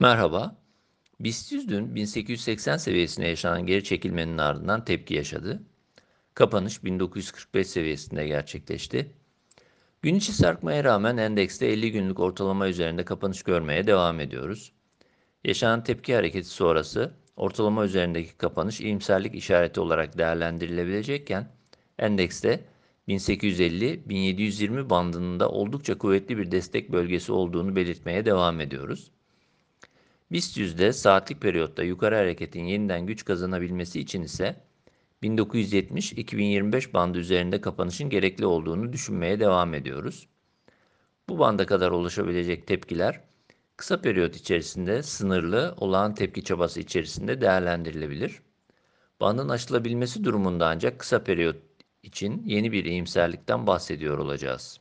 Merhaba. BIST 100 dün 1880 seviyesine yaşanan geri çekilmenin ardından tepki yaşadı. Kapanış 1945 seviyesinde gerçekleşti. Gün içi sarkmaya rağmen endekste 50 günlük ortalama üzerinde kapanış görmeye devam ediyoruz. Yaşanan tepki hareketi sonrası ortalama üzerindeki kapanış iyimserlik işareti olarak değerlendirilebilecekken endekste 1850-1720 bandında oldukça kuvvetli bir destek bölgesi olduğunu belirtmeye devam ediyoruz. BIST yüzde saatlik periyotta yukarı hareketin yeniden güç kazanabilmesi için ise 1970-2025 bandı üzerinde kapanışın gerekli olduğunu düşünmeye devam ediyoruz. Bu banda kadar ulaşabilecek tepkiler kısa periyot içerisinde sınırlı olağan tepki çabası içerisinde değerlendirilebilir. Bandın aşılabilmesi durumunda ancak kısa periyot için yeni bir iyimserlikten bahsediyor olacağız.